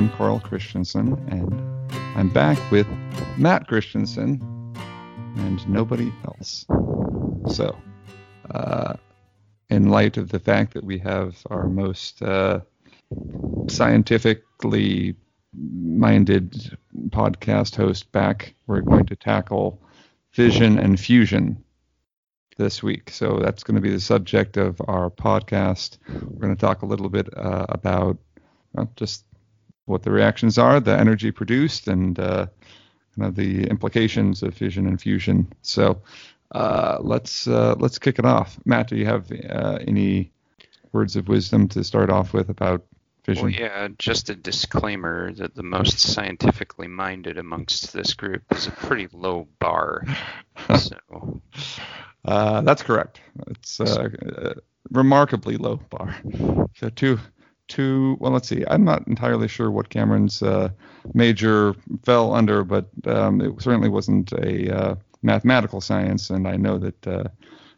am Carl Christensen, and I'm back with Matt Christensen and nobody else. So, uh, in light of the fact that we have our most uh, scientifically minded podcast host back, we're going to tackle fission and fusion this week. So that's going to be the subject of our podcast. We're going to talk a little bit uh, about well, just what the reactions are, the energy produced, and uh, kind of the implications of fission and fusion. So uh, let's uh, let's kick it off. Matt, do you have uh, any words of wisdom to start off with about fission? Well, yeah, just a disclaimer that the most scientifically minded amongst this group is a pretty low bar. so uh, that's correct. It's uh, a remarkably low bar. So two, two. Well, let's see. I'm not entirely sure what Cameron's uh, major fell under, but um, it certainly wasn't a uh, mathematical science. And I know that uh,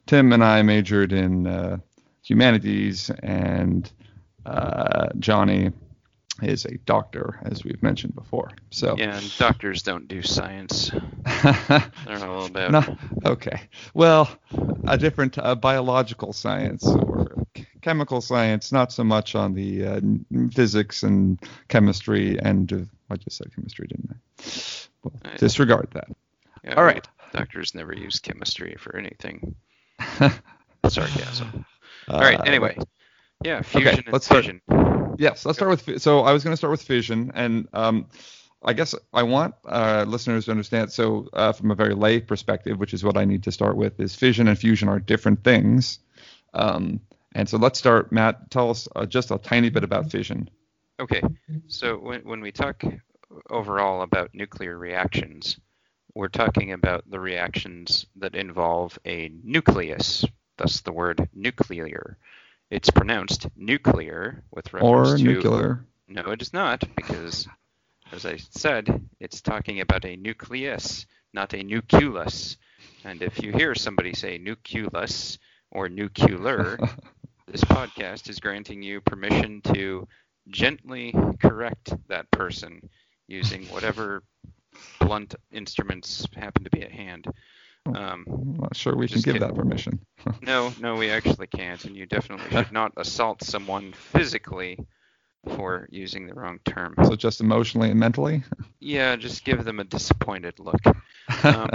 Tim and I majored in uh, humanities, and Johnny is a doctor, as we've mentioned before. So yeah, and doctors don't do science. They're all about. No, okay, well, a different uh, biological science or chemical science, not so much on the uh, physics and chemistry and uh, I just said chemistry, didn't I? Well, I, disregard that. Yeah, all well. Doctors never use chemistry for anything. Sarcasm. All right. Anyway, yeah, fusion okay, let's fission. Start yes, let's start with. So I was going to start with fission, and um, I guess I want uh, listeners to understand. So uh, from a very lay perspective, which is what I need to start with, is fission and fusion are different things. Um, and so let's start. Matt, tell us uh, just a tiny bit about fission. Okay. So when when we talk overall about nuclear reactions, we're talking about the reactions that involve a nucleus, thus the word nuclear. It's pronounced nuclear with reference or to nuclear. No, it is not because, as I said, it's talking about a nucleus, not a nucleus. And if you hear somebody say nucleus or nuclear, this podcast is granting you permission to gently correct that person using whatever blunt instruments happen to be at hand. Um, I'm not sure we can give that permission. no, no, we actually can't, and you definitely should not assault someone physically for using the wrong term. So just emotionally and mentally? yeah, just give them a disappointed look. Um,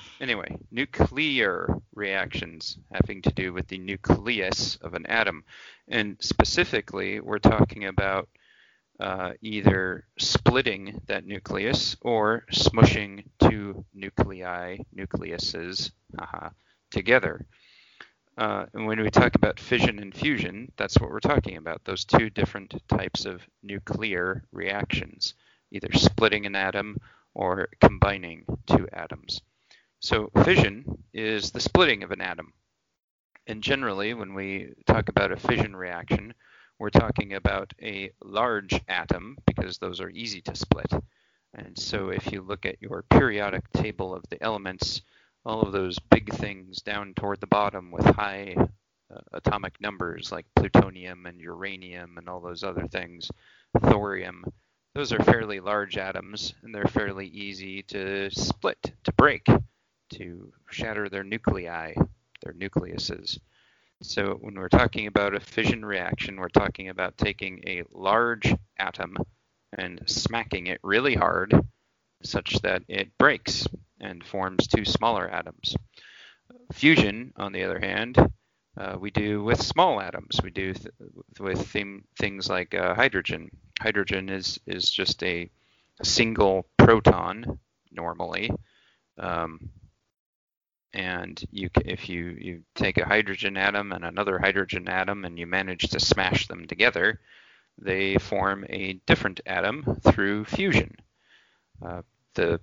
anyway, nuclear reactions having to do with the nucleus of an atom. And specifically, we're talking about uh, either splitting that nucleus or smushing two nuclei, nucleuses, haha, together. Uh, and when we talk about fission and fusion, that's what we're talking about, those two different types of nuclear reactions, either splitting an atom or combining two atoms. So fission is the splitting of an atom. And generally, when we talk about a fission reaction, we're talking about a large atom because those are easy to split. And so if you look at your periodic table of the elements, all of those big things down toward the bottom with high uh, atomic numbers like plutonium and uranium and all those other things, thorium, those are fairly large atoms and they're fairly easy to split, to break, to shatter their nuclei, their nucleuses. So when we're talking about a fission reaction, we're talking about taking a large atom and smacking it really hard such that it breaks and forms two smaller atoms. Fusion, on the other hand, uh, we do with small atoms. We do th- with thing, things like uh, hydrogen. Hydrogen is, is just a single proton normally. Um, and you if you you take a hydrogen atom and another hydrogen atom and you manage to smash them together they form a different atom through fusion uh, the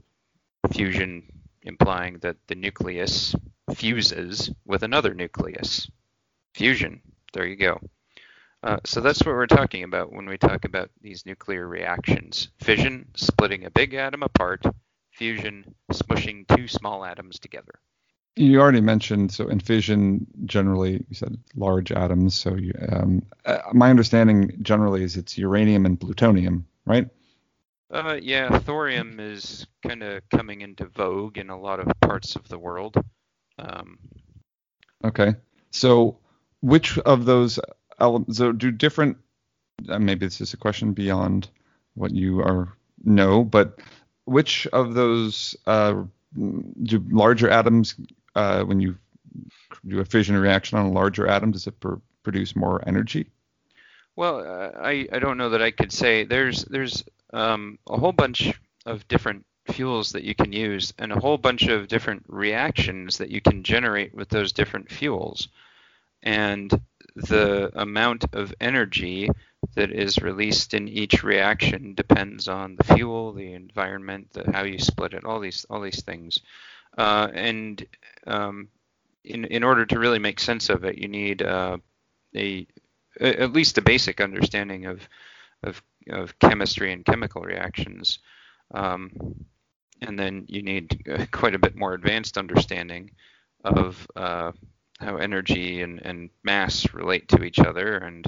fusion implying that the nucleus fuses with another nucleus. Fusion. There you go. Uh, so that's what we're talking about when we talk about these nuclear reactions. Fission splitting a big atom apart. Fusion smushing two small atoms together. You already mentioned so in fission generally you said large atoms. So you, um, uh, my understanding generally is it's uranium and plutonium, right? Uh, yeah, thorium is kind of coming into vogue in a lot of parts of the world. Um, Okay. So which of those elements so do different uh, maybe this is a question beyond what you are know, but which of those uh, do larger atoms uh, when you do a fission reaction on a larger atom does it pr- produce more energy? well, uh, I I don't know that I could say there's there's um, a whole bunch of different fuels that you can use and a whole bunch of different reactions that you can generate with those different fuels. And the amount of energy that is released in each reaction depends on the fuel, the environment, the, how you split it, all these all these things. Uh, and um, in in order to really make sense of it, you need uh, a at least a basic understanding of of, of chemistry and chemical reactions. Um, and then you need uh, quite a bit more advanced understanding of uh, how energy and, and mass relate to each other, and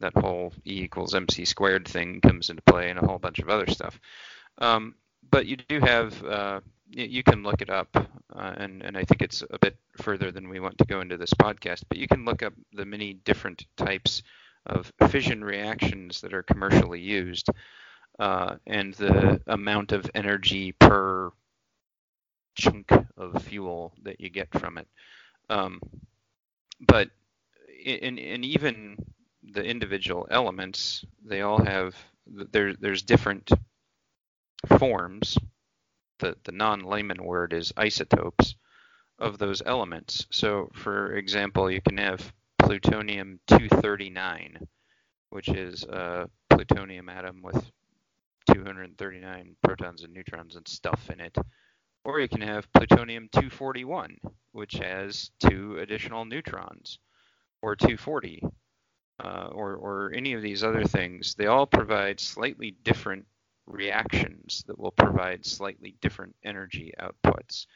that whole E equals mc squared thing comes into play, and a whole bunch of other stuff. Um, but you do have uh, you can look it up, uh, and and I think it's a bit further than we want to go into this podcast. But you can look up the many different types of fission reactions that are commercially used, uh, and the amount of energy per chunk of fuel that you get from it. Um, but in, in even the individual elements, they all have there. There's different forms. The the non-layman word is isotopes of those elements. So, for example, you can have plutonium 239, which is a plutonium atom with 239 protons and neutrons and stuff in it. Or you can have plutonium 241, which has two additional neutrons, or 240, uh, or, or any of these other things. They all provide slightly different reactions that will provide slightly different energy outputs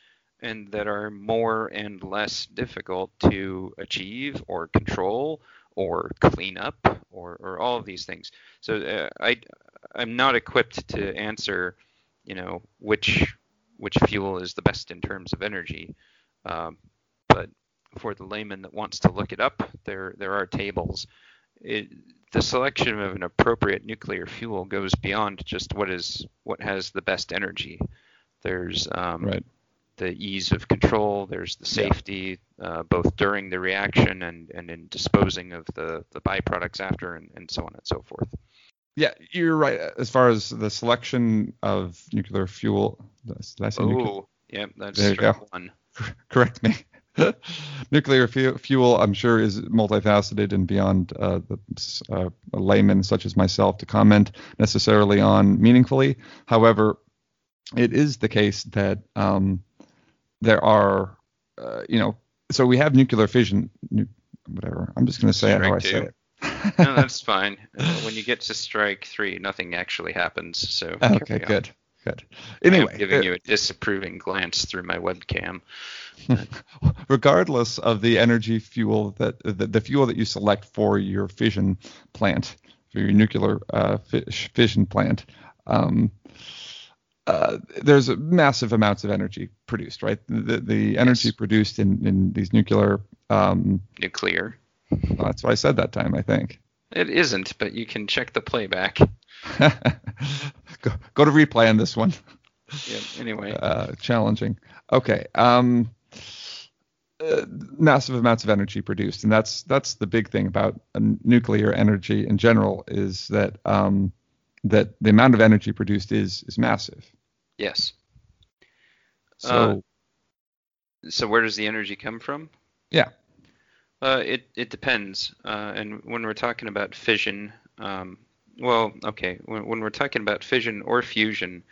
and that are more and less difficult to achieve or control or clean up or, or all of these things. So uh, I I'm not equipped to answer, you know, which which fuel is the best in terms of energy. Um, but for the layman that wants to look it up, there there are tables. It, the selection of an appropriate nuclear fuel goes beyond just what is what has the best energy. There's um, Right. The ease of control. There's the Yeah. safety, uh, both during the reaction and, and in disposing of the, the byproducts after, and, and so on and so forth. Yeah, you're right. As far as the selection of nuclear fuel, did I nuclear? Oh, yeah, that's There you go. one. correct me. nuclear fu- fuel, I'm sure, is multifaceted and beyond uh, the uh, a layman such as myself to comment necessarily on meaningfully. However, it is the case that um, there are, uh, you know, so we have nuclear fission, nu- whatever. I'm just going to say it how I say it. No, that's fine. Uh, when you get to strike three, nothing actually happens. So okay, carry on. good, good. Anyway, giving uh, you a disapproving glance through my webcam. regardless of the energy fuel that the, the fuel that you select for your fission plant, for your nuclear uh, fission plant, um, uh, there's massive amounts of energy produced, right? The, the energy Yes. produced in, in these nuclear, um, Nuclear. that's what I said that time, I think. It isn't, but you can check the playback. go, go to replay on this one. Yeah, anyway. uh, challenging. Okay. Um, uh, massive amounts of energy produced, and that's that's the big thing about uh, nuclear energy in general is that um, that the amount of energy produced is is massive. Yes. So So where does the energy come from? Yeah. Uh, it it depends. Uh, and when we're talking about fission, um, well, okay, when, when we're talking about fission or fusion,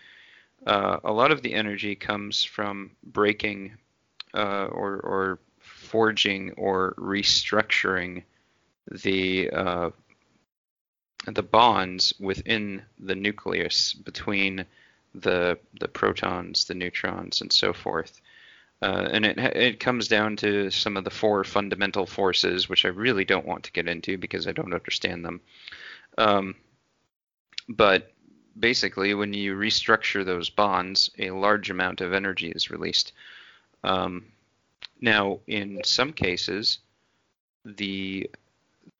uh, a lot of the energy comes from breaking uh, or or forging or restructuring the uh, the bonds within the nucleus between the the protons, the neutrons, and so forth. Uh, and it it comes down to some of the four fundamental forces, which I really don't want to get into because I don't understand them. Um, but basically, when you restructure those bonds, a large amount of energy is released. Um, now, in some cases, the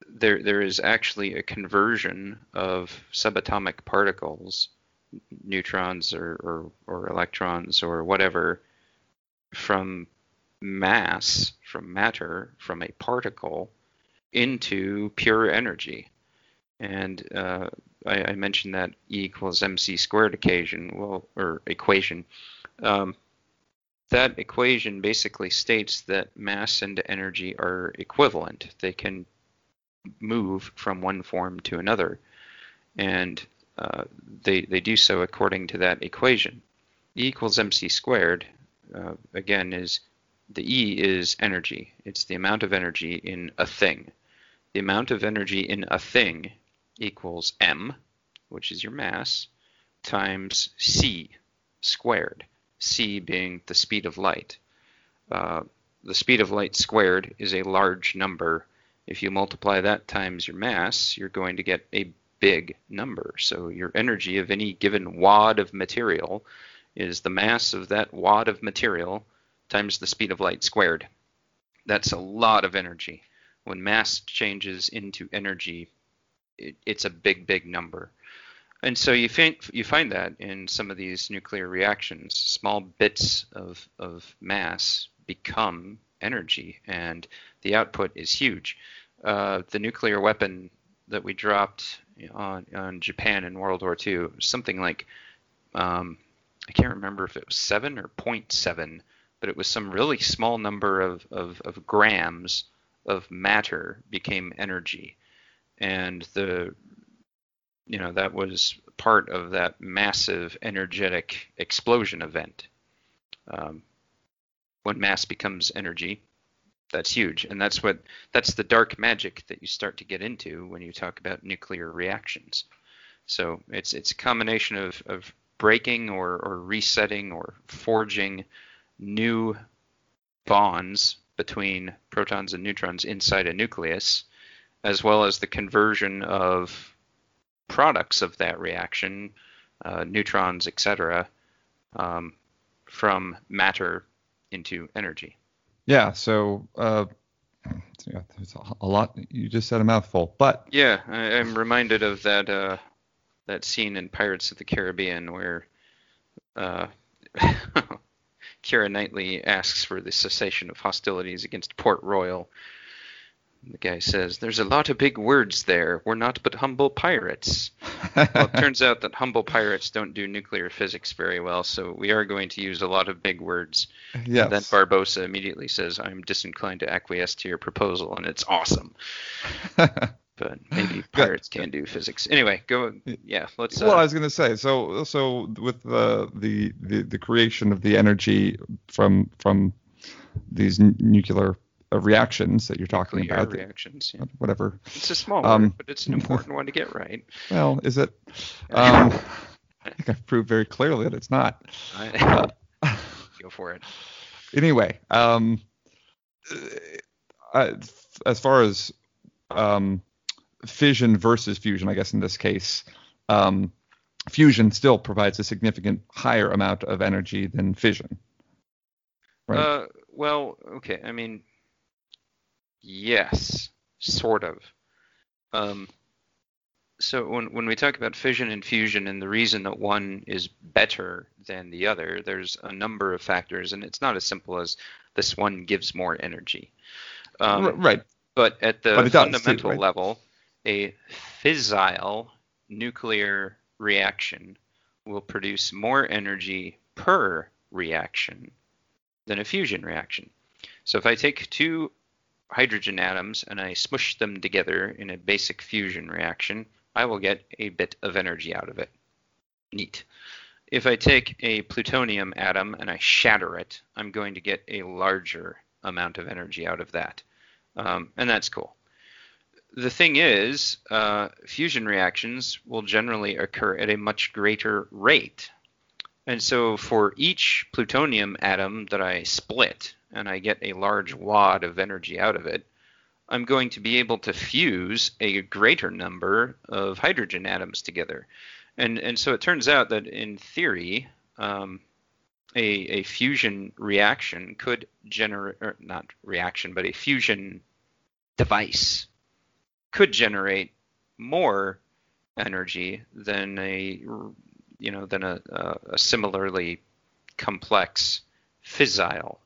there there is actually a conversion of subatomic particles, neutrons or, or, or electrons or whatever, from mass, from matter, from a particle into pure energy. And uh, I, I, mentioned that E equals mc squared occasion, well, or equation. Um, that equation basically states that mass and energy are equivalent. They can move from one form to another, and uh, they they do so according to that equation. E equals mc squared uh, again is the E is energy. It's the amount of energy in a thing. The amount of energy in a thing equals m, which is your mass, times c squared. c being the speed of light. Uh, the speed of light squared is a large number. If you multiply that times your mass, you're going to get a big number. So your energy of any given wad of material is the mass of that wad of material times the speed of light squared. That's a lot of energy. When mass changes into energy, it, it's a big, big number. And so you find you find that in some of these nuclear reactions, small bits of of mass become energy, and the output is huge. Uh, the nuclear weapon that we dropped on, on Japan in World War II, something like um, I can't remember if it was seven or 0.7, but it was some really small number of, of, of grams of matter became energy, and the you know that was part of that massive energetic explosion event. Um, when mass becomes energy, that's huge, and that's what that's the dark magic that you start to get into when you talk about nuclear reactions. So it's it's a combination of, of breaking or, or resetting or forging new bonds between protons and neutrons inside a nucleus, as well as the conversion of products of that reaction, uh, neutrons, etc., um, from matter into energy. Yeah. So. Uh, there's a lot. You just said a mouthful, but yeah, I, am reminded of that uh, that scene in Pirates of the Caribbean where uh, Keira Knightley asks for the cessation of hostilities against Port Royal. The guy says, There's a lot of big words there. We're not but humble pirates. well, it turns out that humble pirates don't do nuclear physics very well, so we are going to use a lot of big words. Yes. And then Barbossa immediately says, I'm disinclined to acquiesce to your proposal, and it's awesome. but maybe pirates can do physics. Anyway, go. Yeah, let's. Uh, well, I was going to say so. So with the, the the the creation of the energy from from these n- nuclear uh, reactions that you're talking nuclear about. reactions. Yeah. Whatever. It's a small um, word, but it's an important one to get right. Well, is it? Um, I think I've proved very clearly that it's not. Uh, go for it. Anyway, um, uh, as far as um, fission versus fusion, I guess in this case, um, fusion still provides a significant higher amount of energy than fission. Right? Uh, well, okay. I mean, yes, sort of. Um, so when when we talk about fission and fusion, and the reason that one is better than the other, there's a number of factors, and it's not as simple as this one gives more energy. Um, right. But at the but fundamental too, right? level, a fissile nuclear reaction will produce more energy per reaction than a fusion reaction. So if I take two hydrogen atoms and I smush them together in a basic fusion reaction, I will get a bit of energy out of it. Neat. If I take a plutonium atom and I shatter it, I'm going to get a larger amount of energy out of that. Um, and that's cool the thing is, uh, fusion reactions will generally occur at a much greater rate. And so for each plutonium atom that I split and I get a large wad of energy out of it, I'm going to be able to fuse a greater number of hydrogen atoms together. And, and so it turns out that in theory, um, a, a fusion reaction could generate, not reaction, but a fusion device could generate more energy than a you know than a, a similarly complex fissile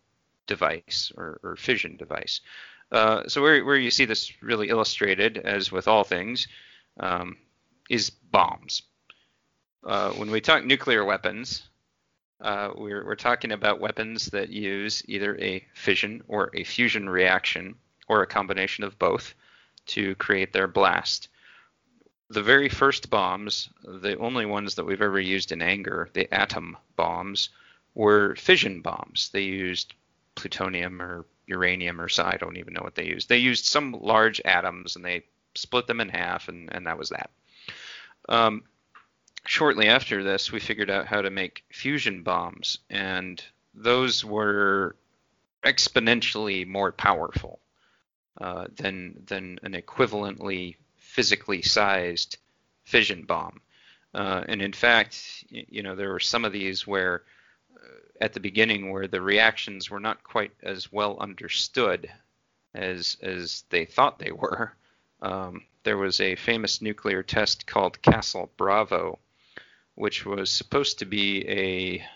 device or, or fission device. Uh, so where, where you see this really illustrated, as with all things, um, is bombs. Uh, when we talk nuclear weapons, uh, we're, we're talking about weapons that use either a fission or a fusion reaction or a combination of both to create their blast. The very first bombs, the only ones that we've ever used in anger, the atom bombs, were fission bombs. They used plutonium or uranium or so I don't even know what they used. They used some large atoms and they split them in half, and, and that was that. Um, shortly after this, we figured out how to make fusion bombs, and those were exponentially more powerful uh, than than an equivalently physically sized fission bomb. Uh, and in fact, you know, there were some of these where uh, at the beginning where the reactions were not quite as well understood as as they thought they were. Um, there was a famous nuclear test called Castle Bravo, which was supposed to be a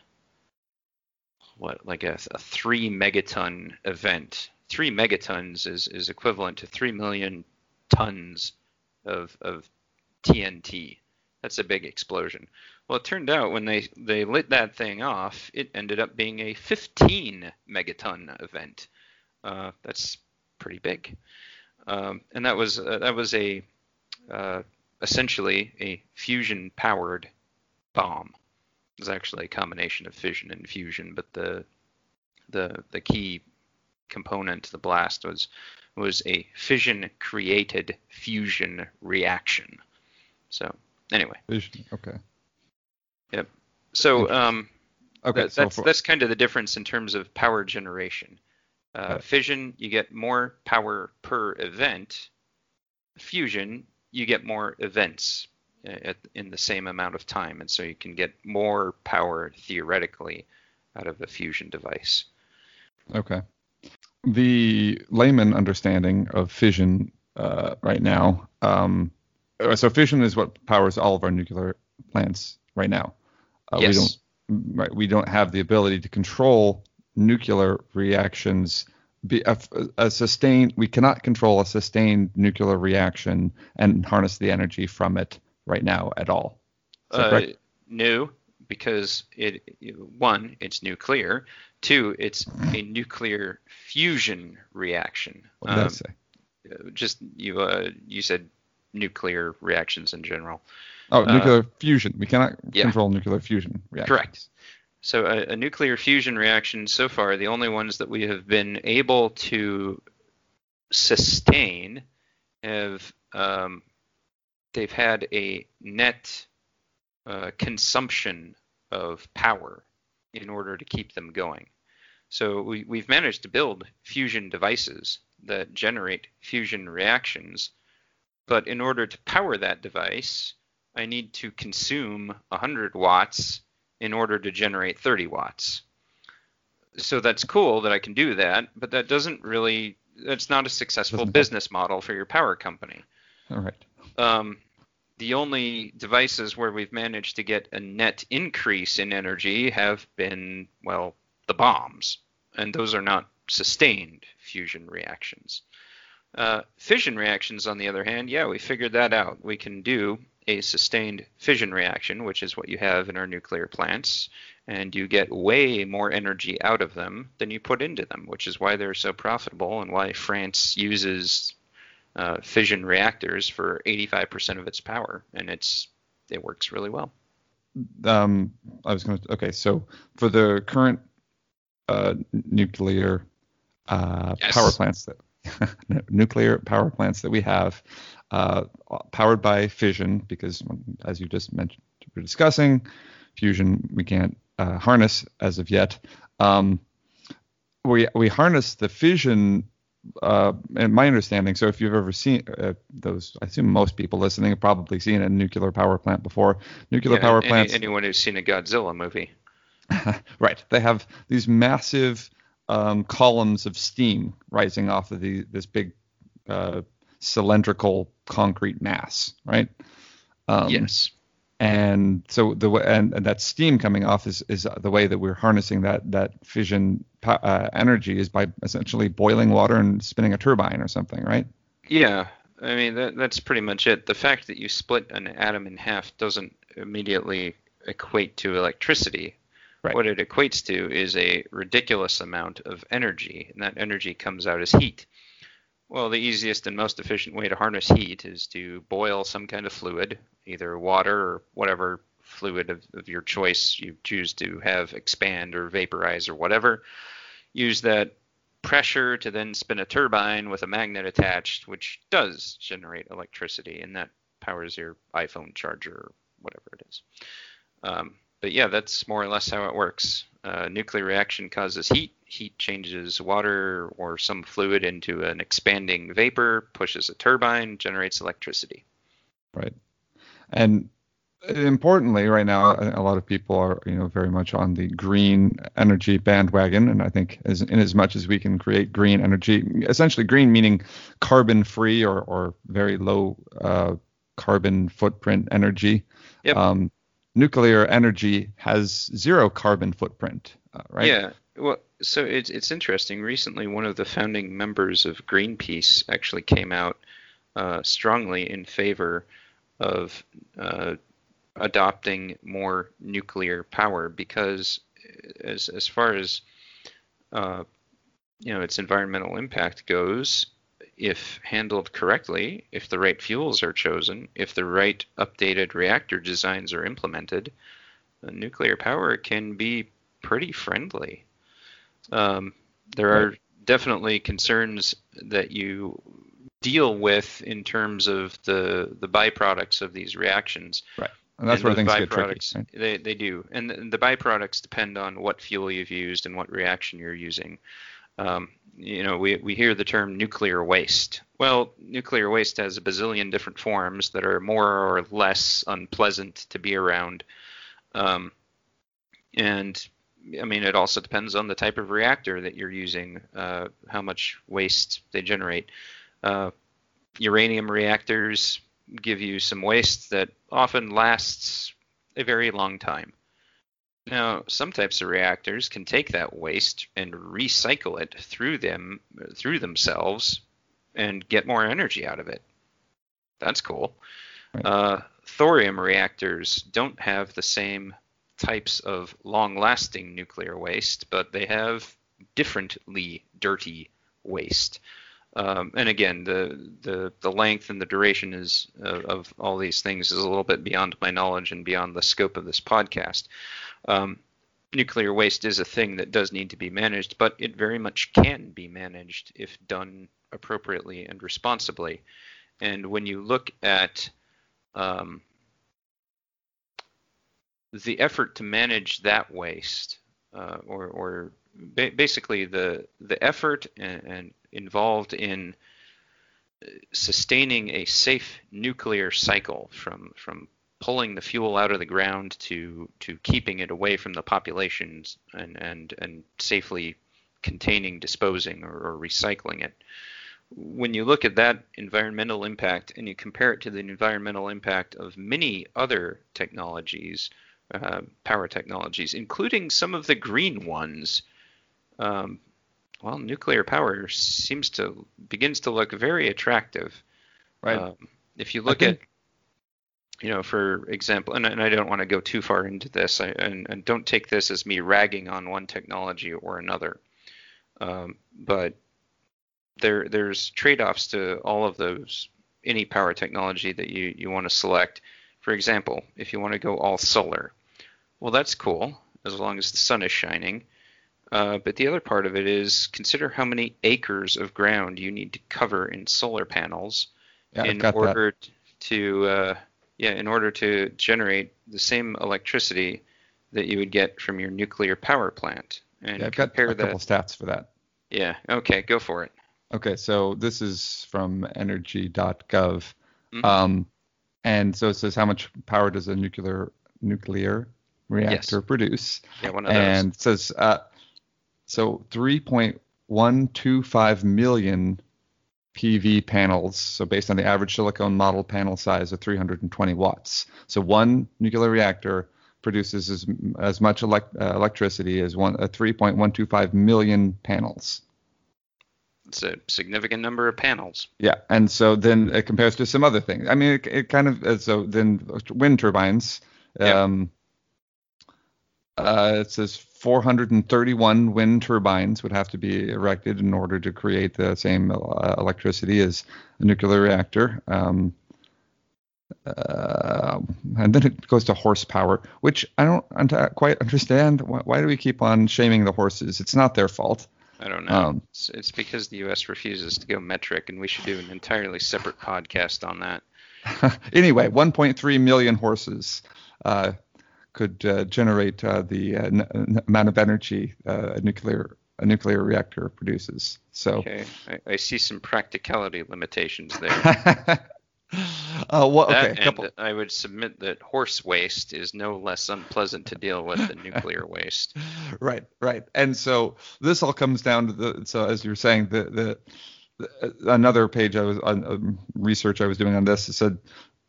what like a, a three megaton event. Three megatons is, is equivalent to three million tons of, of TNT. That's a big explosion. Well, it turned out when they, they lit that thing off, it ended up being a 15 megaton event. Uh, that's pretty big. Um, and that was uh, that was a uh, essentially a fusion powered bomb. It was actually a combination of fission and fusion, but the the the key component to the blast was was a fission created fusion reaction. So anyway. Fission. Okay. Yep. So um, okay. That, so that's for, that's kind of the difference in terms of power generation. Uh. Fission, you get more power per event. Fusion, you get more events uh, at, in the same amount of time, and so you can get more power theoretically out of a fusion device. okay. The layman understanding of fission uh, right now. Um, so fission is what powers all of our nuclear plants right now. Uh, Yes. We don't. Right. We don't have the ability to control nuclear reactions. Be a, a sustained. We cannot control a sustained nuclear reaction and harness the energy from it right now at all. Uh, no, because it one, it's nuclear. Two, it's a nuclear fusion reaction. What did I Um, say? uh, just you uh, you said nuclear reactions in general. Oh, uh, nuclear fusion. We cannot yeah. control nuclear fusion reactions. Correct. So a, a nuclear fusion reaction so far, the only ones that we have been able to sustain have um, they've had a net uh, consumption of power in order to keep them going. So we, we've managed to build fusion devices that generate fusion reactions, but in order to power that device, I need to consume 100 watts in order to generate 30 watts. So that's cool that I can do that, but that doesn't really that's not a successful Doesn't- business model for your power company. All right. Um, the only devices where we've managed to get a net increase in energy have been, well, the bombs, and those are not sustained fusion reactions. Uh, fission reactions, on the other hand, yeah, we figured that out. We can do a sustained fission reaction, which is what you have in our nuclear plants, and you get way more energy out of them than you put into them, which is why they're so profitable and why France uses uh, fission reactors for 85% of its power, and it's it works really well. Um, I was going to. Okay, so for the current uh, nuclear uh, Yes. power plants that nuclear power plants that we have, uh, powered by fission, because as you just mentioned, we're discussing fusion, we can't uh, harness as of yet. Um, we we harness the fission. Uh, and my understanding, so if you've ever seen uh, those, I assume most people listening have probably seen a nuclear power plant before. Nuclear Yeah, power any- plants, Anyone who's seen a Godzilla movie. right? They have these massive um, columns of steam rising off of the this big uh, cylindrical concrete mass, right? Um, yes. and so the and, and that steam coming off is is the way that we're harnessing that that fission uh, energy is by essentially boiling water and spinning a turbine or something, right? Yeah, I mean that that's pretty much it. The fact that you split an atom in half doesn't immediately equate to electricity. Right. What it equates to is a ridiculous amount of energy, and that energy comes out as heat. Well, the easiest and most efficient way to harness heat is to boil some kind of fluid, either water or whatever fluid of, of your choice you choose to have expand or vaporize or whatever. Use that pressure to then spin a turbine with a magnet attached, which does generate electricity, and that powers your iPhone charger or whatever it is. Um, but yeah, that's more or less how it works. Uh, nuclear reaction causes heat. Heat changes water or some fluid into an expanding vapor, pushes a turbine, generates electricity. Right. And importantly, right now, a a lot of people are, you know, very much on the green energy bandwagon, and I think as in as much as we can create green energy, essentially green meaning carbon-free or or very low uh, carbon footprint energy. Yep. Um, nuclear energy has zero carbon footprint, uh, right? Yeah. Well, so it's it's interesting. Recently, one of the founding members of Greenpeace actually came out uh, strongly in favor of uh, adopting more nuclear power because, as as far as uh, you know, its environmental impact goes, if handled correctly, if the right fuels are chosen, if the right updated reactor designs are implemented, nuclear power can be pretty friendly. Um, there are definitely concerns that you deal with in terms of the the byproducts of these reactions. Right. And that's And where things get tricky. right? They they do, and the, the byproducts depend on what fuel you've used and what reaction you're using. Um, you know, we we hear the term nuclear waste. Well, nuclear waste has a bazillion different forms that are more or less unpleasant to be around. Um, and I mean, it also depends on the type of reactor that you're using, uh, how much waste they generate. Uh, uranium reactors give you some waste that often lasts a very long time. Now, some types of reactors can take that waste and recycle it through them through themselves and get more energy out of it. That's cool. Right. Uh, thorium reactors don't have the same types of long-lasting nuclear waste, but they have differently dirty waste. Um, and again, the, the the length and the duration is of, of all these things is a little bit beyond my knowledge and beyond the scope of this podcast. Um, nuclear waste is a thing that does need to be managed, but it very much can be managed if done appropriately and responsibly. And when you look at um, the effort to manage that waste, uh, or, or ba- basically the the effort and, and involved in uh, sustaining a safe nuclear cycle from from pulling the fuel out of the ground to to keeping it away from the populations and and and safely containing, disposing, or, or recycling it. When you look at that environmental impact and you compare it to the environmental impact of many other technologies, uh, power technologies, including some of the green ones, um, well, nuclear power seems to begins to look very attractive. Right. Um, if you look think- at, you know, for example, and, and I don't want to go too far into this, I, and, and don't take this as me ragging on one technology or another, um, but there there's trade-offs to all of those any power technology that you you want to select. For example, if you want to go all solar, well, that's cool as long as the sun is shining. Uh, but the other part of it is consider how many acres of ground you need to cover in solar panels Yeah, in got that. order to uh, yeah in order to generate the same electricity that you would get from your nuclear power plant and Yeah, I've got a couple that. stats for that. Yeah. Okay. Go for it. Okay, so this is from energy.gov. Mhm. Um, and so it says how much power does a nuclear nuclear reactor produce? Yeah. One of those. And it says uh, so 3.125 million PV panels. So based on the average silicon model panel size of 320 watts. So one nuclear reactor produces as, as much elect, uh, electricity as one uh, 3.125 million panels. It's a significant number of panels. Yeah, and so then it compares to some other things. I mean, it, it kind of uh, so then wind turbines. Yeah. Um, uh, it says 431 wind turbines would have to be erected in order to create the same uh, electricity as a nuclear reactor. Um, uh, and then it goes to horsepower, which I don't un- quite understand. Why, why do we keep on shaming the horses? It's not their fault. I don't know. Um, it's, it's because the U.S. refuses to go metric, and we should do an entirely separate podcast on that. anyway, 1.3 million horses uh, could uh, generate uh, the uh, n- n- amount of energy uh, a nuclear a nuclear reactor produces. So, Okay. I, I see some practicality limitations there. uh, That okay, a couple. I would submit that horse waste is no less unpleasant to deal with than nuclear waste. Right, right. And so this all comes down to the so as you were saying the the, the another page I was on um, research I was doing on this it said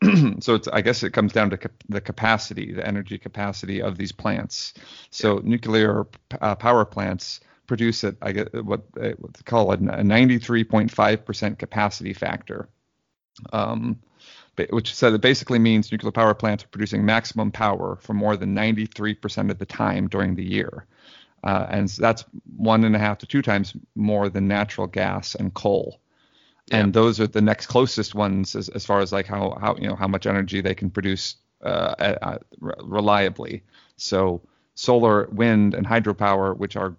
so it's I guess it comes down to cap- the capacity the energy capacity of these plants. So nuclear uh, power plants produce it I get what they, what they call a 93.5% capacity factor. Um, which said it basically means nuclear power plants are producing maximum power for more than 93% of the time during the year. Uh, and so that's one and a half to two times more than natural gas and coal. Yeah. And those are the next closest ones as, as far as like how, how you know how much energy they can produce uh, uh, reliably. So solar, wind, and hydropower, which are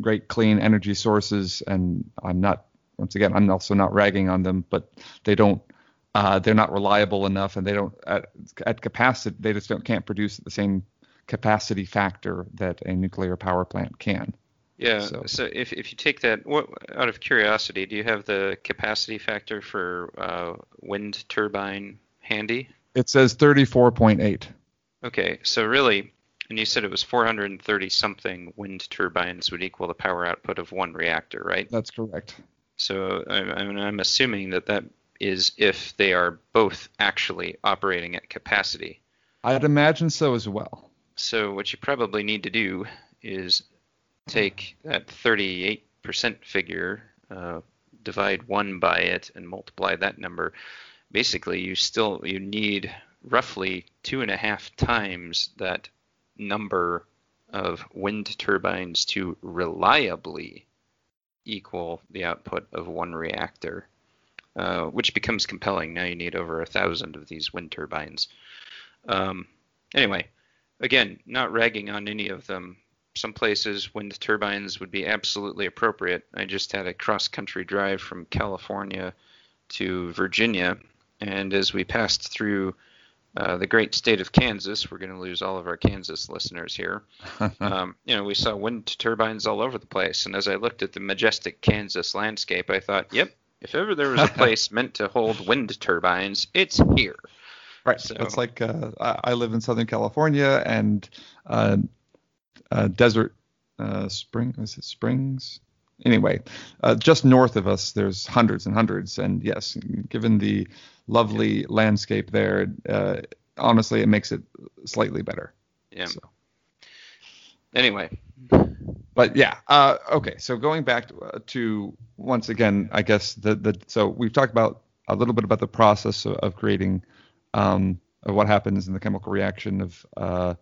great clean energy sources, and I'm not once again I'm also not ragging on them, but they don't uh, they're not reliable enough, and they don't at, at capacity they just don't can't produce the same capacity factor that a nuclear power plant can. Yeah. So- So, if, if you take that, what, out of curiosity, do you have the capacity factor for uh, wind turbine handy? It says 34.8. Okay. So really, and you said it was 430 something wind turbines would equal the power output of one reactor, right? That's correct. So I, I mean, I'm assuming that that is if they are both actually operating at capacity. I'd imagine so as well. So what you probably need to do is take that 38% figure, uh, divide one by it, and multiply that number. Basically, you still you need roughly two and a half times that number of wind turbines to reliably equal the output of one reactor, uh, which becomes compelling. Now you need over a thousand of these wind turbines. Um, anyway, again, not ragging on any of them. Some places wind turbines would be absolutely appropriate. I just had a cross country drive from California to Virginia, and as we passed through uh, the great state of Kansas, we're going to lose all of our Kansas listeners here. Um, you know, we saw wind turbines all over the place, and as I looked at the majestic Kansas landscape, I thought, yep, if ever there was a place meant to hold wind turbines, it's here. Right. So- It's like uh, I I live in Southern California and uh, uh, Desert uh, Spring. Is it Springs? Anyway, uh, just north of us, there's hundreds and hundreds. And yes, given the lovely landscape there, uh, honestly, it makes it slightly better. Yeah. So. Anyway, But yeah, uh, okay. So going back to, uh, to once again, I guess the the so we've talked about a little bit about the process of, of creating um, of what happens in the chemical reaction of uh,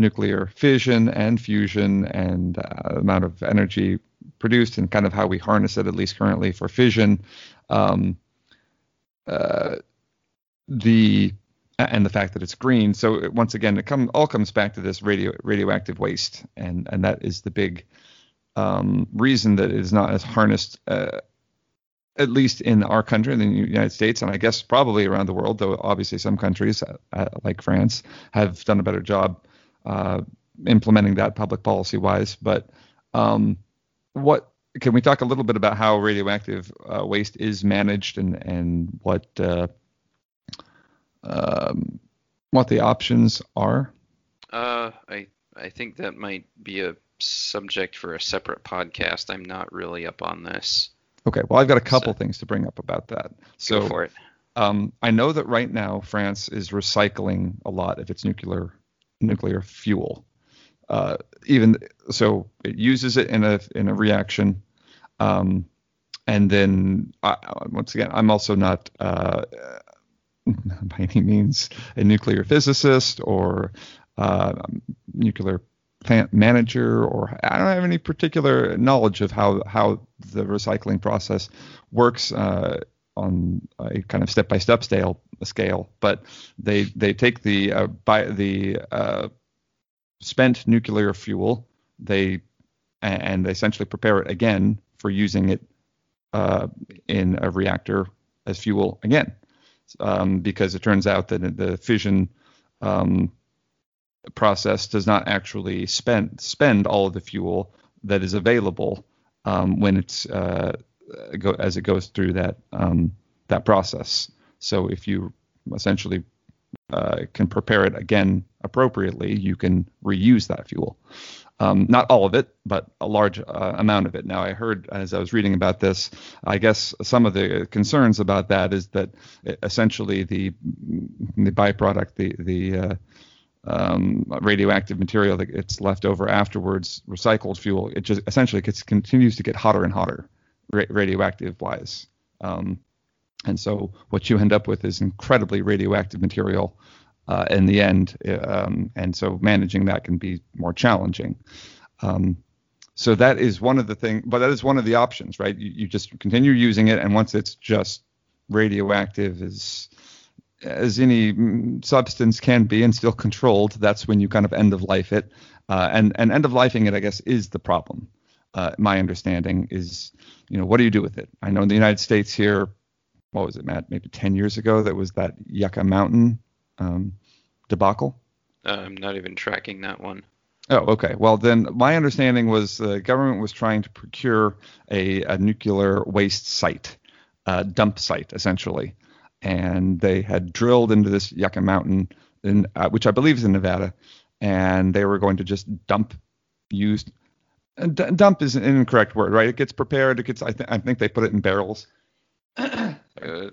nuclear fission and fusion and uh, amount of energy produced and kind of how we harness it at least currently for fission. Um, uh, the and the fact that it's green. So it- once again, it come all comes back to this radio radioactive waste, and and that is the big um, reason that it is not as harnessed, uh, at least in our country, in the United States, and I guess probably around the world. Though obviously some countries, uh, uh, like France, have done a better job uh, implementing that public policy wise. But um, what can we talk a little bit about how radioactive uh, waste is managed and and what uh, um, what the options are? Uh, I I think that might be a subject for a separate podcast. I'm not really up on this. Okay, well I've got a couple so, things to bring up about that. So go for it. Um, I know that right now France is recycling a lot of its nuclear nuclear fuel. Uh, even so, it uses it in a in a reaction, um, and then I, once again, I'm also not uh, by any means a nuclear physicist or uh, nuclear plant manager, or I don't have any particular knowledge of how how the recycling process works uh, on a kind of step-by-step scale. Scale, but they they take the uh, by the uh, spent nuclear fuel, they and they essentially prepare it again for using it uh, in a reactor as fuel again, um, because it turns out that the fission um, process does not actually spend spend all of the fuel that is available um, when it's uh, go, as it goes through that um, that process. So if you essentially uh, can prepare it again appropriately, you can reuse that fuel. Um, not all of it, but a large uh, amount of it. Now, I heard as I was reading about this, I guess some of the concerns about that is that essentially the the byproduct, the the uh, um, radioactive material that gets left over afterwards, recycled fuel, it just essentially gets continues to get hotter and hotter, ra- radioactive wise. Um, and so what you end up with is incredibly radioactive material uh, in the end. Um, and so managing that can be more challenging. Um, so that is one of the things, but that is one of the options, right? You, you, just continue using it, and once it's just radioactive as as any mm, substance can be and still controlled, that's when you kind of end of life it. Uh, and and end of lifing it, I guess, is the problem. Uh, my understanding is, you know, what do you do with it? I know in the United States here, what was it, Matt? Maybe 10 years ago, that was that Yucca Mountain um, debacle. Uh, I'm not even tracking that one. Oh, okay. Well, then my understanding was the government was trying to procure a, a nuclear waste site, a dump site, essentially, and they had drilled into this Yucca Mountain, in, uh, which I believe is in Nevada, and they were going to just dump used. D- dump is an incorrect word, right? It gets prepared. It gets. I, th- I think they put it in barrels uh,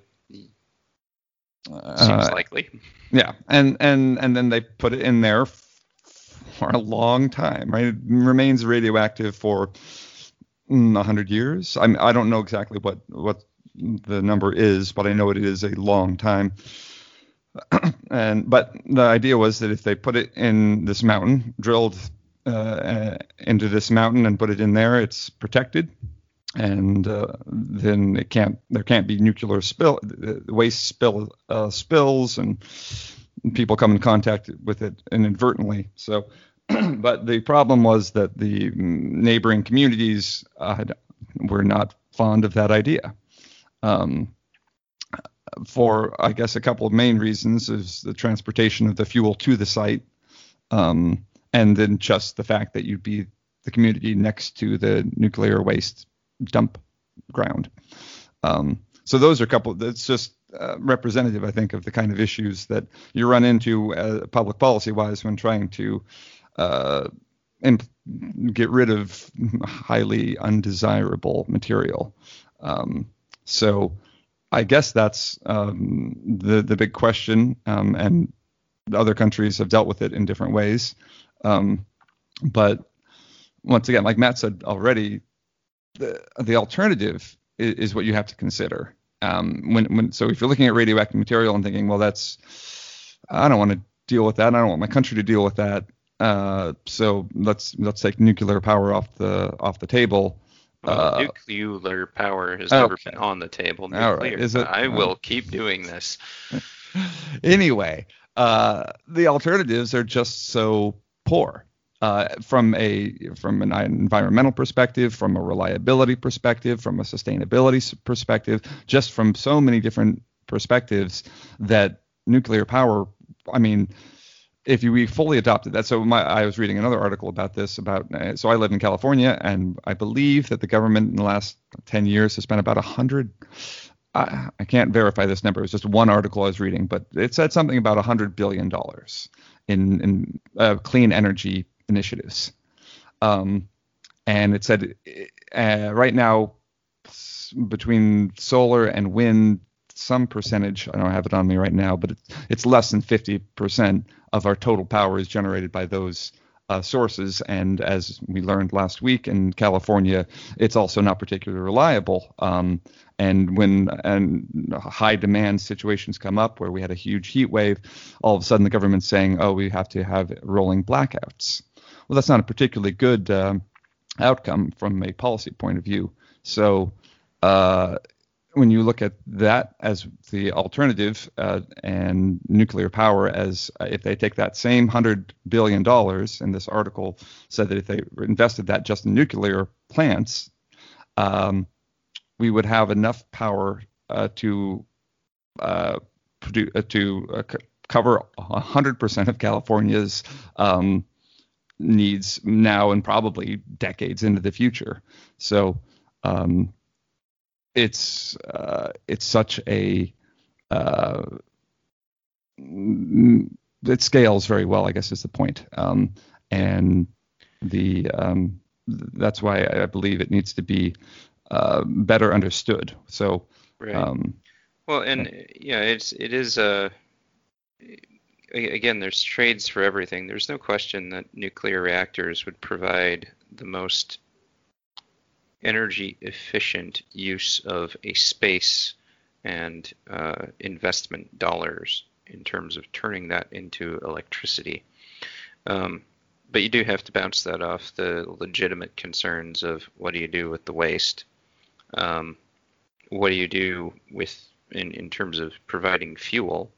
Seems likely. Yeah, and and and then they put it in there for a long time. Right, it remains radioactive for mm, a hundred years. I mean, I don't know exactly what what the number is, but I know it is a long time. and but the idea was that if they put it in this mountain, drilled uh, into this mountain and put it in there, it's protected. And uh, then it can't there can't be nuclear spill waste spill uh, spills and people come in contact with it inadvertently. So but the problem was that the neighboring communities uh, were not fond of that idea. Um, for I guess a couple of main reasons is the transportation of the fuel to the site. Um, and then just the fact that you'd be the community next to the nuclear waste dump ground. Um, so those are a couple. That's just uh, representative, I think, of the kind of issues that you run into uh, public policy wise when trying to uh, imp- get rid of highly undesirable material. Um, so I guess that's um, the the big question, um, and other countries have dealt with it in different ways. Um, but once again, like Matt said already, the the alternative is, is what you have to consider. Um, when when so if you're looking at radioactive material and thinking, well, that's I don't want to deal with that. I don't want my country to deal with that. Uh, so let's let's take nuclear power off the off the table. Well, uh, nuclear power has okay. never been on the table. Nuclear, All right. Is it, I will keep doing this. anyway, uh, the alternatives are just so poor uh, from a from an environmental perspective, from a reliability perspective, from a sustainability perspective, just from so many different perspectives that nuclear power. I mean, if you, we fully adopted that, so my, I was reading another article about this. About uh, so I live in California, and I believe that the government in the last 10 years has spent about a hundred. I, I can't verify this number. It was just one article I was reading, but it said something about a hundred billion dollars in in uh, clean energy initiatives. Um, and it said uh, right now between solar and wind some percentage. I don't have it on me right now, but it's, it's less than 50% of our total power is generated by those uh, sources. And as we learned last week in California, it's also not particularly reliable. Um, and when and high demand situations come up where we had a huge heat wave, all of a sudden the government's saying, oh, we have to have rolling blackouts. Well, that's not a particularly good uh, outcome from a policy point of view. So uh, when you look at that as the alternative uh, and nuclear power as uh, if they take that same hundred billion dollars, and this article said that if they invested that just in nuclear plants, um, we would have enough power uh, to uh, produce uh, to uh, c- cover 100% of California's um, needs now and probably decades into the future. So um, it's uh, it's such a uh, it scales very well. I guess is the point, um, and the um, that's why I believe it needs to be uh, better understood. So, right. um, well, and yeah, it's it is a again, there's trades for everything. There's no question that nuclear reactors would provide the most energy efficient use of a space and uh, investment dollars in terms of turning that into electricity. Um, but you do have to bounce that off the legitimate concerns of what do you do with the waste? Um, what do you do with in, in terms of providing fuel?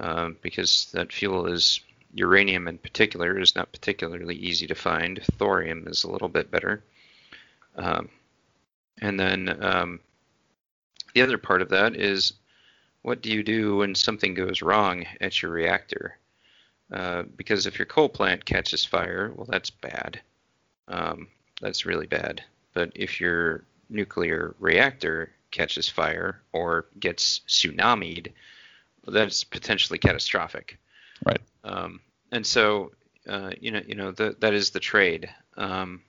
Um, because that fuel is uranium in particular is not particularly easy to find. Thorium is a little bit better. Um, and then um, the other part of that is what do you do when something goes wrong at your reactor? Uh, because if your coal plant catches fire, well, that's bad. Um, that's really bad. But if your nuclear reactor catches fire or gets tsunamied, well, that's potentially catastrophic. Right. Um, and so, uh, you know, you know, the, that is the trade. Um,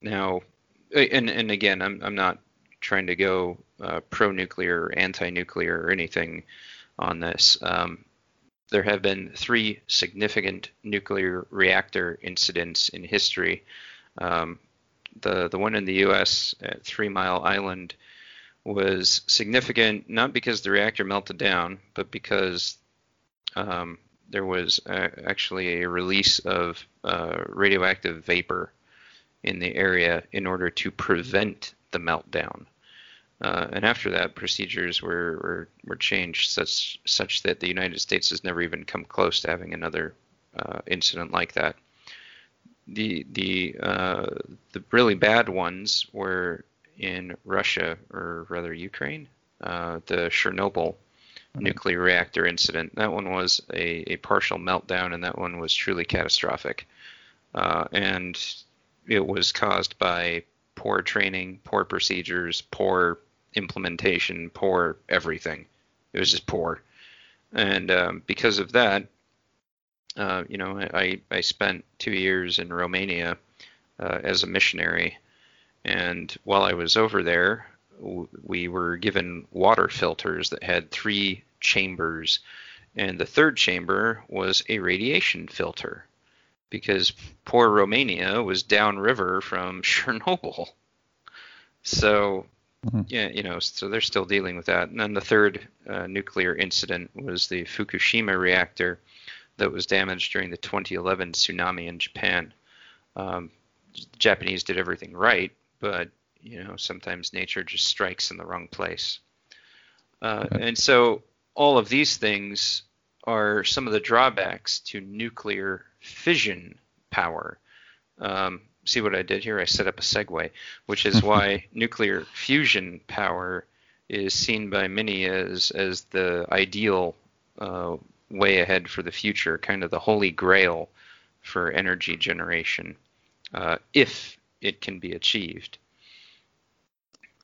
now, and and again, I'm I'm not trying to go uh, pro-nuclear or anti-nuclear or anything on this. Um, there have been three significant nuclear reactor incidents in history. Um, the the one in the U.S. at Three Mile Island was significant not because the reactor melted down, but because um, there was uh, actually a release of uh, radioactive vapor in the area in order to prevent the meltdown. Uh, and after that, procedures were, were, were changed such such that the United States has never even come close to having another uh, incident like that. The the uh, the really bad ones were in Russia or rather Ukraine. Uh, the Chernobyl mm-hmm. nuclear reactor incident. That one was a, a partial meltdown, and that one was truly catastrophic. Uh, and it was caused by poor training, poor procedures, poor implementation, poor everything. It was just poor, and um, because of that, uh, you know, I I spent two years in Romania uh, as a missionary, and while I was over there, we were given water filters that had three chambers, and the third chamber was a radiation filter because poor Romania was downriver from Chernobyl. So, mm-hmm. yeah, you know, so they're still dealing with that. And then the third uh, nuclear incident was the Fukushima reactor that was damaged during the 2011 tsunami in Japan. Um, the Japanese did everything right, but you know, sometimes nature just strikes in the wrong place. Uh, and so all of these things are some of the drawbacks to nuclear fission power. Um, see what I did here? I set up a segue, which is why nuclear fusion power is seen by many as as the ideal uh, way ahead for the future, kind of the holy grail for energy generation, uh, if it can be achieved.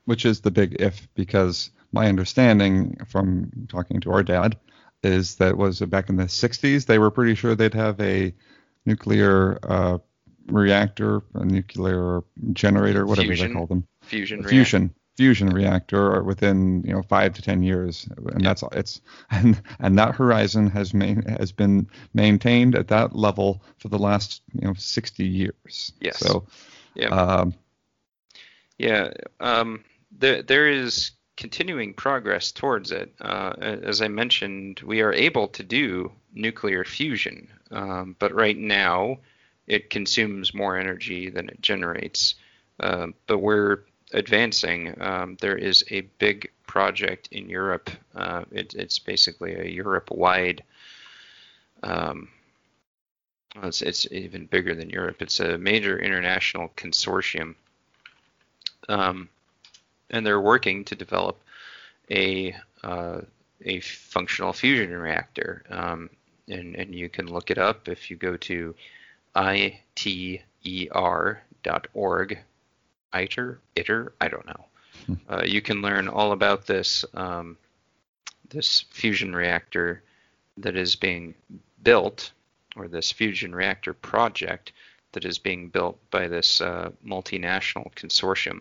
Which is the big if, because my understanding from talking to our dad is that was back in the 60s they were pretty sure they'd have a nuclear uh, reactor, a nuclear generator, whatever fusion, they call them. Fusion. Fusion. Reactor. Fusion reactor within you know five to ten years, and that's it's and and that horizon has main, has been maintained at that level for the last you know 60 years. Yes. So. Yeah. Um, yeah. Um, there there is continuing progress towards it. Uh, as I mentioned, we are able to do nuclear fusion, um, but right now it consumes more energy than it generates. Uh, but we're advancing. Um, there is a big project in Europe. Uh, it, it's basically a Europe-wide. Um, it's, it's, even bigger than Europe. It's a major international consortium, um, and they're working to develop a uh, a functional fusion reactor. Um, and and you can look it up if you go to iter.org, ITER, ITER, I don't know. Hmm. Uh, you can learn all about this um, this fusion reactor that is being built, or this fusion reactor project that is being built by this uh, multinational consortium.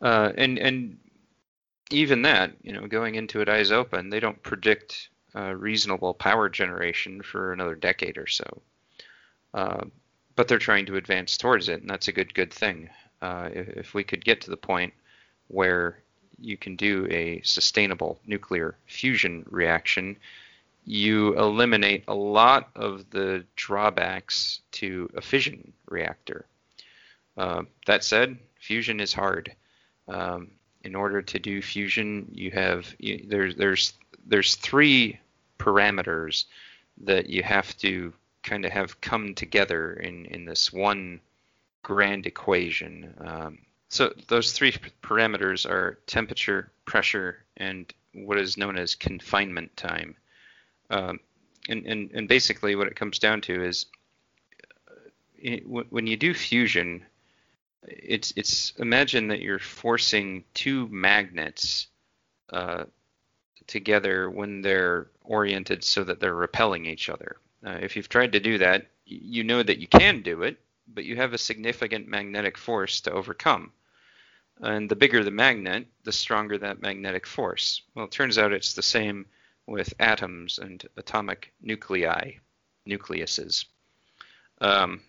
Uh, and and even that, you know, going into it eyes open, they don't predict uh, reasonable power generation for another decade or so. Uh, but they're trying to advance towards it, and that's a good good thing. Uh, if, if, we could get to the point where you can do a sustainable nuclear fusion reaction, you eliminate a lot of the drawbacks to a fission reactor. Uh, that said, fusion is hard. Um, in order to do fusion, you have you, there's there's there's three parameters that you have to kind of have come together in, in this one grand equation. Um, so those three parameters are temperature, pressure, and what is known as confinement time. Um, and, and, and basically what it comes down to is uh, when you do fusion, it's it's imagine that you're forcing two magnets uh, together when they're oriented so that they're repelling each other. Uh, if you've tried to do that, you know that you can do it, but you have a significant magnetic force to overcome. And the bigger the magnet, the stronger that magnetic force. Well, it turns out it's the same with atoms and atomic nuclei, nucleuses. Um,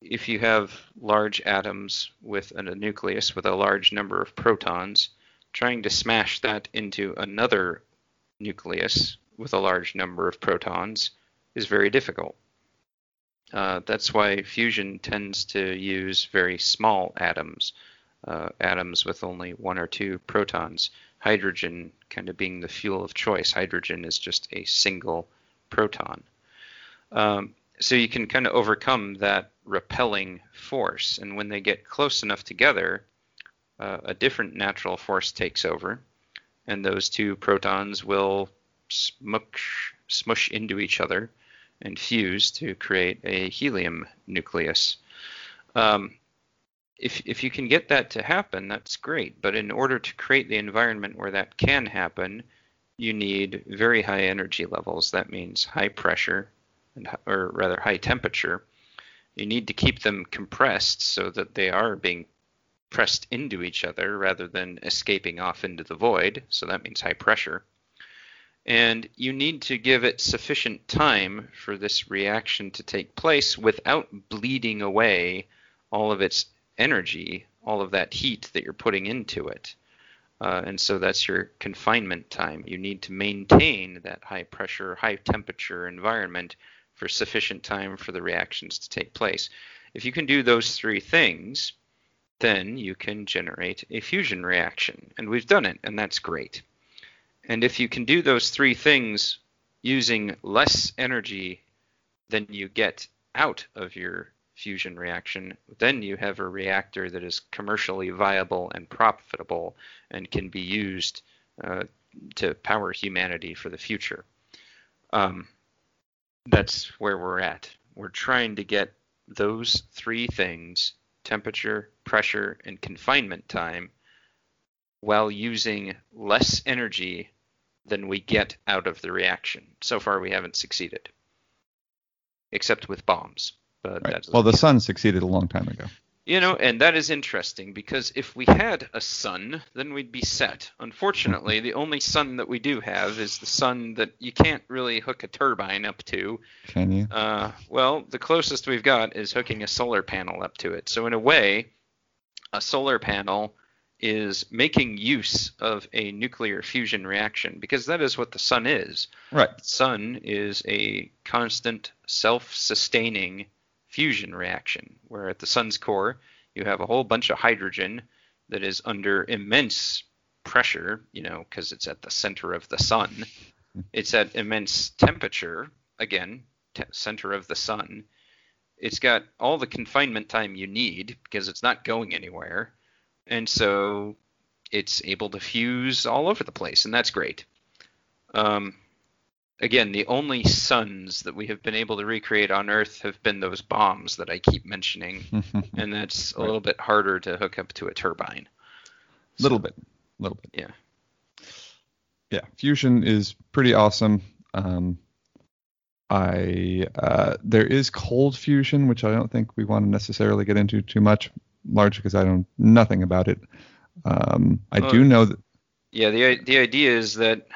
if you have large atoms with a nucleus with a large number of protons, trying to smash that into another nucleus with a large number of protons is very difficult. Uh, that's why fusion tends to use very small atoms, uh, atoms with only one or two protons. Hydrogen kind of being the fuel of choice. Hydrogen is just a single proton. Um, so you can kind of overcome that repelling force. And when they get close enough together, uh, a different natural force takes over, and those two protons will smush, smush into each other and fuse to create a helium nucleus. Um, if, if you can get that to happen, that's great. But in order to create the environment where that can happen, you need very high energy levels. That means high pressure, and, or rather high temperature. You need to keep them compressed so that they are being pressed into each other rather than escaping off into the void. So that means high pressure. And you need to give it sufficient time for this reaction to take place without bleeding away all of its energy, all of that heat that you're putting into it. Uh, and so that's your confinement time. You need to maintain that high pressure, high temperature environment for sufficient time for the reactions to take place. If you can do those three things, then you can generate a fusion reaction. And we've done it, and that's great. And if you can do those three things using less energy than you get out of your fusion reaction, then you have a reactor that is commercially viable and profitable and can be used uh, to power humanity for the future. Um, that's where we're at. We're trying to get those three things temperature, pressure, and confinement time while using less energy than we get out of the reaction. So far, we haven't succeeded, except with bombs. But Right. that's Well, the sun succeeded a long time ago. You know, and that is interesting because if we had a sun, then we'd be set. Unfortunately, the only sun that we do have is the sun that you can't really hook a turbine up to. Can you? Uh, well, the closest we've got is hooking a solar panel up to it. So in a way, a solar panel is making use of a nuclear fusion reaction because that is what the sun is. Right. The sun is a constant self-sustaining fusion reaction where at the sun's core you have a whole bunch of hydrogen that is under immense pressure, you know, because it's at the center of the sun. It's at immense temperature, again, t- center of the sun. It's got all the confinement time you need because it's not going anywhere. And so it's able to fuse all over the place, and that's great. Um, again, the only suns that we have been able to recreate on Earth have been those bombs that I keep mentioning, and that's a Right. little bit harder to hook up to a turbine. A little bit. A little bit. Yeah. Yeah. Fusion is pretty awesome. Um, I uh, there is cold fusion, which I don't think we want to necessarily get into too much, largely because I don't nothing about it. Um, I Oh. do know that. Yeah, the the idea is that,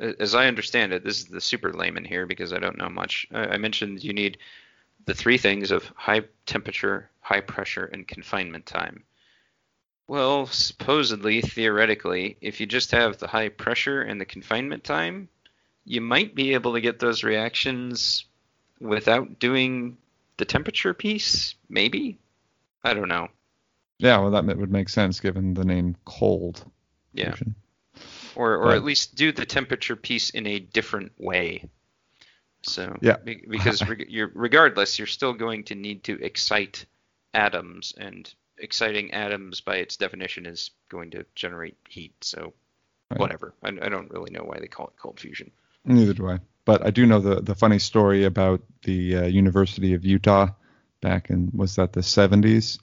as I understand it, this is the super layman here because I don't know much. I, I mentioned you need the three things of high temperature, high pressure, and confinement time. Well, supposedly, theoretically, if you just have the high pressure and the confinement time, you might be able to get those reactions without doing the temperature piece. Maybe. I don't know. Yeah, well, that would make sense given the name cold Yeah. fusion. Or or But- at least do the temperature piece in a different way. So Yeah. be- because reg- you're regardless, you're still going to need to excite atoms, and exciting atoms by its definition is going to generate heat. So Right. whatever. I, I don't really know why they call it cold fusion. Neither do I. But I do know the the funny story about the uh, University of Utah back in was that the 70s.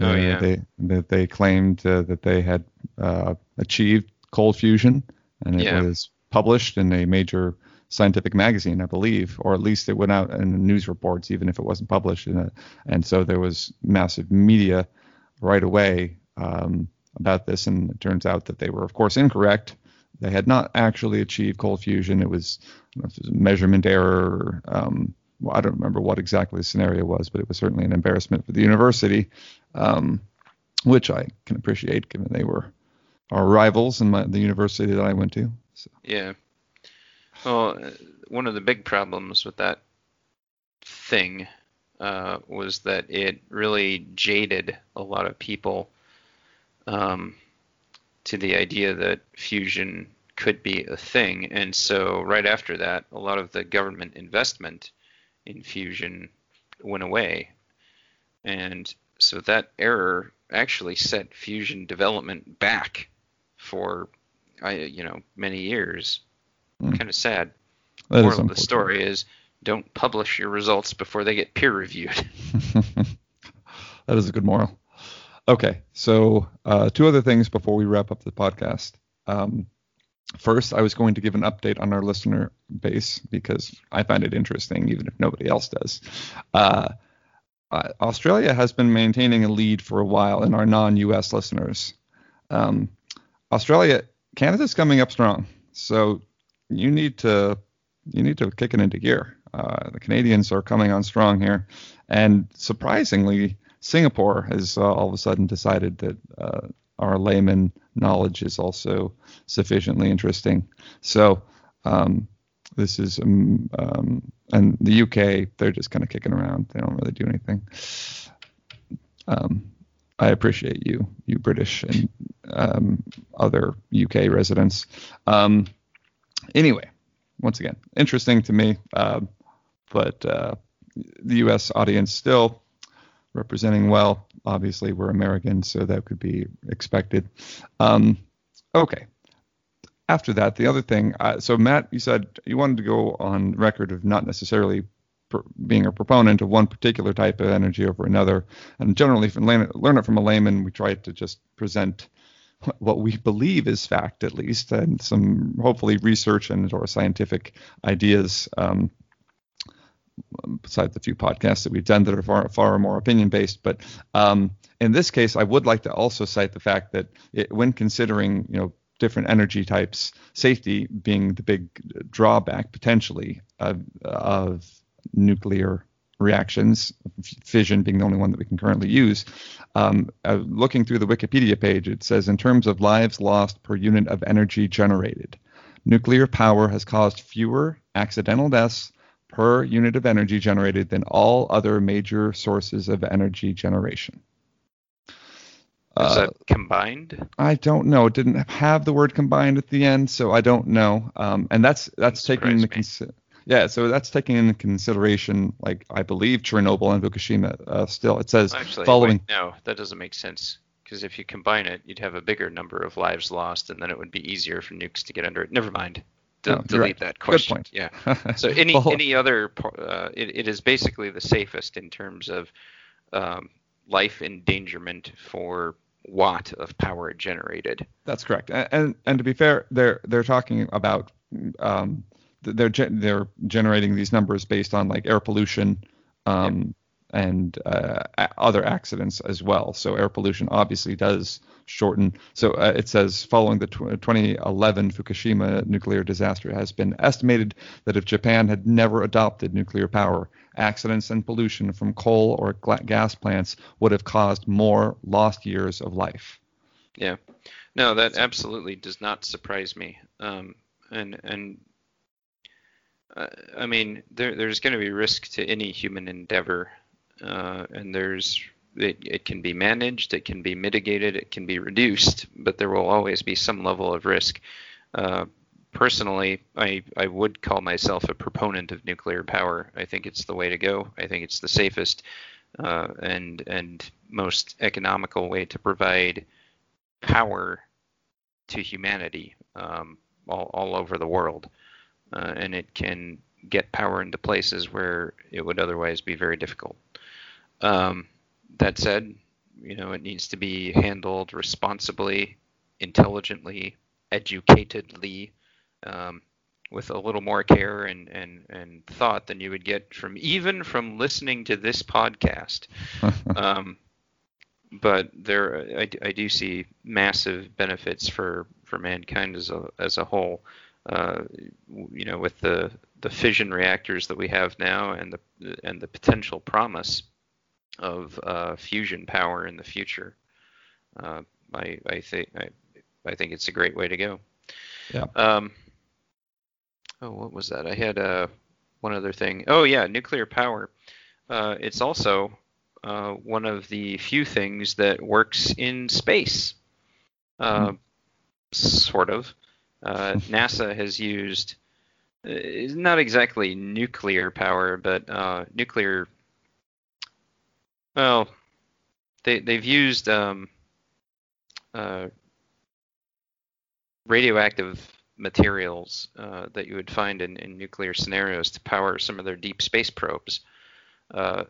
Oh, where yeah. They that they claimed uh, that they had uh, achieved cold fusion, and it Yeah. was published in a major scientific magazine, I believe, or at least it went out in the news reports, even if it wasn't published. In a, and so there was massive media right away um, about this, and it turns out that they were, of course, incorrect. They had not actually achieved cold fusion. It was, I don't know if it was a measurement error. Um, well, I don't remember what exactly the scenario was, but it was certainly an embarrassment for the university, um, which I can appreciate given they were our rivals in my, the university that I went to. So, Yeah. Well, one of the big problems with that thing uh, was that it really jaded a lot of people um, to the idea that fusion could be a thing. And so, right after that, a lot of the government investment in fusion went away. And so, that error actually set fusion development back for, I, you know, many years. Hmm. Kind of sad. that Moral of the story is don't publish your results before they get peer reviewed. that is a good moral. Okay, so uh, two other things before we wrap up the podcast. Um, first, I was going to give an update on our listener base because I find it interesting, even if nobody else does. Uh, uh, Australia has been maintaining a lead for a while in our non-U.S. listeners. Um, Australia, Canada's coming up strong, so you need to you need to kick it into gear. Uh, the Canadians are coming on strong here, and surprisingly, Singapore has uh, all of a sudden decided that uh, our layman knowledge is also sufficiently interesting. So um, this is um, um, and the UK they're just kind of kicking around. They don't really do anything. Um, I appreciate you, you British and um, other UK residents. Um, anyway, once again, interesting to me, uh, but uh, the U.S. audience still representing well. Obviously, we're Americans, so that could be expected. Um, okay. after that, the other thing, uh, so Matt, you said you wanted to go on record of not necessarily being a proponent of one particular type of energy over another. And generally, from learn, learn it from a layman, we try to just present what we believe is fact, at least, and some hopefully research and or scientific ideas. Um, besides the few podcasts that we've done that are far far more opinion based, but um, in this case, I would like to also cite the fact that it, when considering, you know, different energy types, safety being the big drawback potentially of, of nuclear reactions, fission being the only one that we can currently use. Um, uh, looking through the Wikipedia page, it says in terms of lives lost per unit of energy generated, nuclear power has caused fewer accidental deaths per unit of energy generated than all other major sources of energy generation. Is that uh, combined? I don't know. It didn't have the word combined at the end, so I don't know. Um, and that's that's taking the consideration yeah, so that's taking into consideration, like I believe Chernobyl and Fukushima. Uh, still, it says Actually, following. Wait, no, that doesn't make sense because if you combine it, you'd have a bigger number of lives lost, and then it would be easier for nukes to get under it. Never mind. De- no, delete right. that question. Good point. Yeah. So any well, any other, uh, it, it is basically the safest in terms of um, life endangerment for watt of power generated. That's correct. And and, and to be fair, they're they're talking about um, they're they're generating these numbers based on like air pollution um, yep. and uh, other accidents as well. So air pollution obviously does shorten. So uh, it says following the tw- 2011 Fukushima nuclear disaster it has been estimated that if Japan had never adopted nuclear power, accidents and pollution from coal or gla- gas plants would have caused more lost years of life. Yeah. No, that absolutely does not surprise me. Um, and and uh, I mean, there, there's going to be risk to any human endeavor, uh, and there's it, it can be managed, it can be mitigated, it can be reduced, but there will always be some level of risk. Uh, personally, I, I would call myself a proponent of nuclear power. I think it's the way to go. I think it's the safest uh, and and most economical way to provide power to humanity um, all, all over the world uh, and it can get power into places where it would otherwise be very difficult. Um, that said, you know, it needs to be handled responsibly, intelligently, educatedly, um, with a little more care and, and, and thought than you would get from even from listening to this podcast. um, but there, I, I do see massive benefits for, for mankind as a, as a whole uh, you know, with the the fission reactors that we have now and the and the potential promise of uh, fusion power in the future, uh, I I think I, I think it's a great way to go. Yeah. Um. Oh, what was that? I had uh, one other thing. Oh yeah, nuclear power. Uh, it's also uh, one of the few things that works in space. Uh, mm. Sort of. Uh, NASA has used uh, not exactly nuclear power, but uh, nuclear. Well, they they've used um, uh, radioactive materials uh, that you would find in, in nuclear scenarios to power some of their deep space probes. Uh,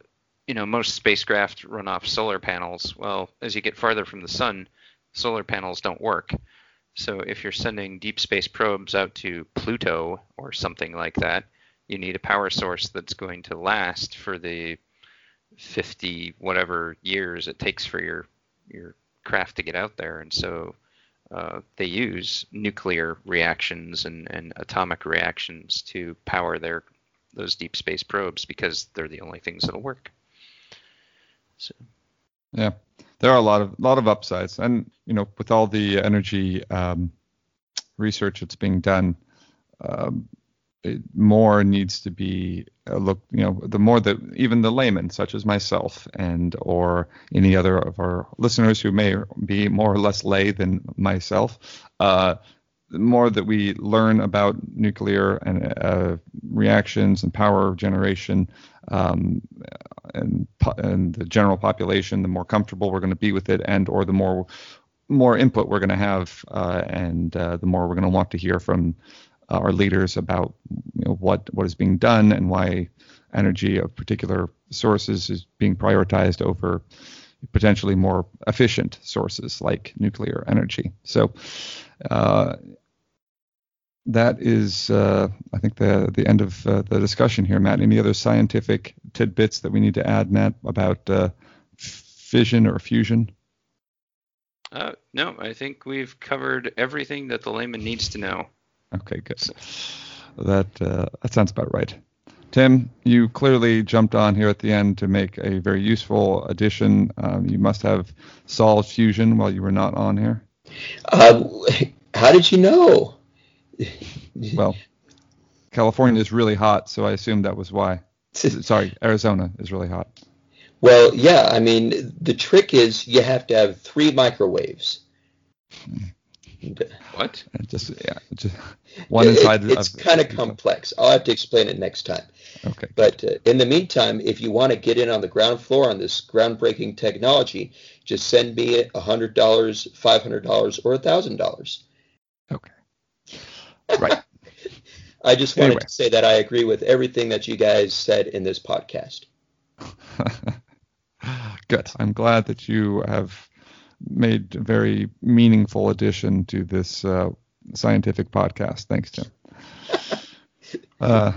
you know, most spacecraft run off solar panels. Well, as you get farther from the sun, solar panels don't work. So if you're sending deep space probes out to Pluto or something like that, you need a power source that's going to last for the 50 whatever years it takes for your your craft to get out there. And so uh, they use nuclear reactions and, and atomic reactions to power their those deep space probes because they're the only things that'll work. So. Yeah there are a lot of lot of upsides, and you know, with all the energy um, research that's being done, um, it, more needs to be uh, look. You know, the more that even the layman, such as myself, and or any other of our listeners who may be more or less lay than myself, uh, the more that we learn about nuclear and uh, reactions and power generation um, and, and the general population, the more comfortable we're going to be with it, and or the more more input we're going to have, uh, and uh, the more we're going to want to hear from uh, our leaders about you know, what what is being done and why energy of particular sources is being prioritized over potentially more efficient sources like nuclear energy. So uh, that is, uh, I think, the the end of uh, the discussion here, Matt. Any other scientific tidbits that we need to add, Matt, about uh, fission or fusion? Uh, no, I think we've covered everything that the layman needs to know. Okay, good. That uh, that sounds about right. Tim, you clearly jumped on here at the end to make a very useful addition. Um, you must have solved fusion while you were not on here. Uh, how did you know? Well, California is really hot, so I assume that was why. Sorry, Arizona is really hot. Well, yeah. I mean, the trick is you have to have three microwaves. What? Just yeah, just one inside. It, it's kind of complex. I'll have to explain it next time. Okay. But uh, in the meantime, if you want to get in on the ground floor on this groundbreaking technology, just send me a hundred dollars, five hundred dollars, or a thousand dollars. Okay. Right. I just wanted anyway. to say that I agree with everything that you guys said in this podcast. Good. I'm glad that you have made a very meaningful addition to this uh, scientific podcast. Thanks, Tim. uh,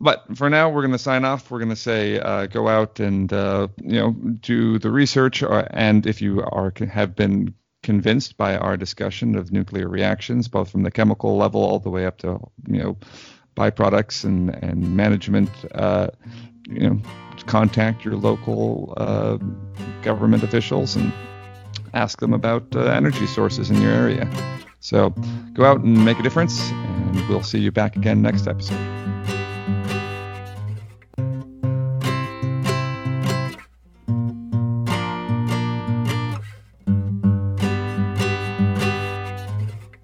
but for now, we're going to sign off. We're going to say uh, go out and uh, you know do the research, or, uh, and if you are have been convinced by our discussion of nuclear reactions, both from the chemical level all the way up to you know byproducts and and management, uh, you know contact your local uh, government officials and ask them about uh, energy sources in your area. So go out and make a difference, and we'll see you back again next episode.